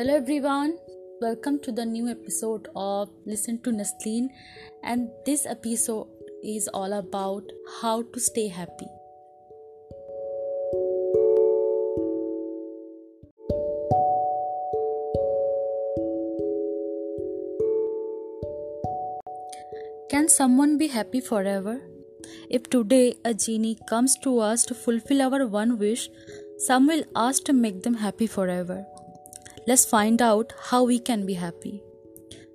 Hello everyone, welcome to the new episode of Listen to Nasleen, and this episode is all about how to stay happy. Can someone be happy forever? If today a genie comes to us to fulfill our one wish, some will ask to make them happy forever. Let's find out how we can be happy.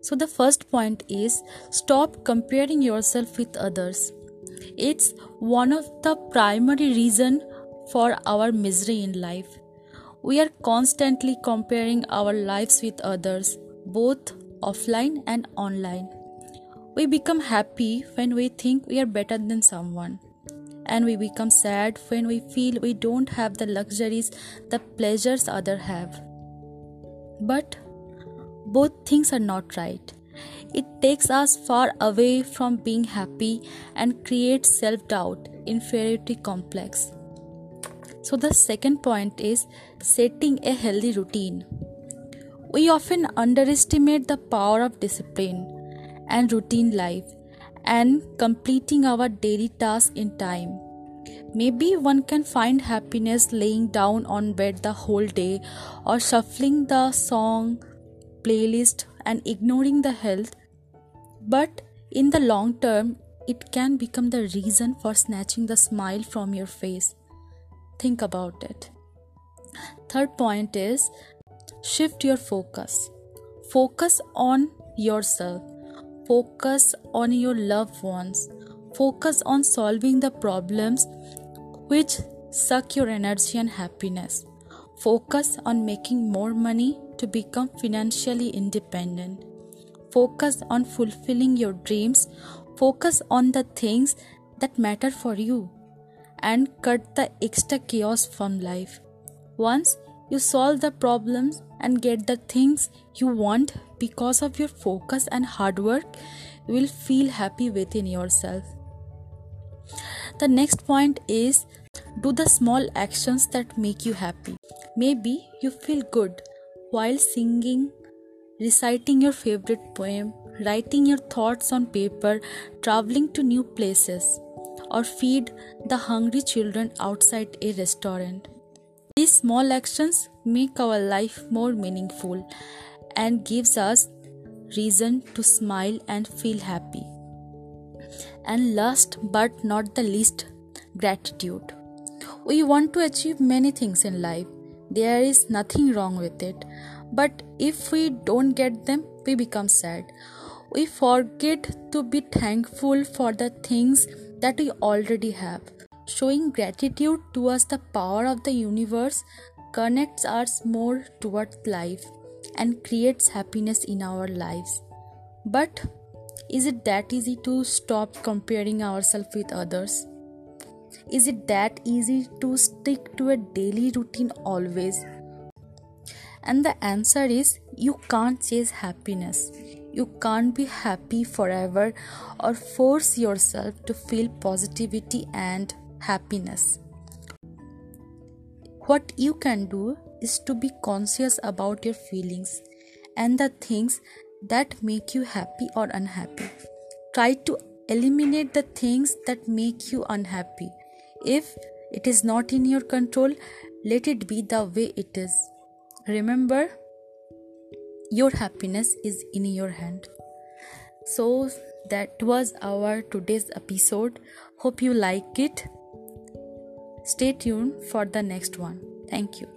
So, the first point is stop comparing yourself with others. It's one of the primary reason for our misery in life. We are constantly comparing our lives with others, both offline and online. We become happy when we think we are better than someone. And we become sad when we feel we don't have the luxuries, the pleasures others have. But both things are not right. It takes us far away from being happy and creates self doubt, inferiority complex. So, the second point is setting a healthy routine. We often underestimate the power of discipline and routine life and completing our daily tasks in time. Maybe one can find happiness laying down on bed the whole day or shuffling the song playlist and ignoring the health. But in the long term, it can become the reason for snatching the smile from your face. Think about it. Third point is shift your focus. Focus on yourself. Focus on your loved ones. Focus on solving the problems which suck your energy and happiness. Focus on making more money to become financially independent. Focus on fulfilling your dreams. Focus on the things that matter for you and cut the extra chaos from life. Once you solve the problems and get the things you want because of your focus and hard work, you will feel happy within yourself. The next point is do the small actions that make you happy. Maybe you feel good while singing, reciting your favorite poem, writing your thoughts on paper, traveling to new places, or feed the hungry children outside a restaurant. These small actions make our life more meaningful and gives us reason to smile and feel happy. And last but not the least, gratitude. We want to achieve many things in life. There is nothing wrong with it. But if we don't get them, we become sad. We forget to be thankful for the things that we already have. Showing gratitude towards the power of the universe connects us more towards life and creates happiness in our lives. But is it that easy to stop comparing ourselves with others? Is it that easy to stick to a daily routine always? And the answer is you can't chase happiness. You can't be happy forever or force yourself to feel positivity and happiness. What you can do is to be conscious about your feelings and the things that make you happy or unhappy. Try to eliminate the things that make you unhappy. If it is not in your control, let it be the way it is. Remember, your happiness is in your hand. So, that was our today's episode. Hope you like it. Stay tuned for the next one. Thank you.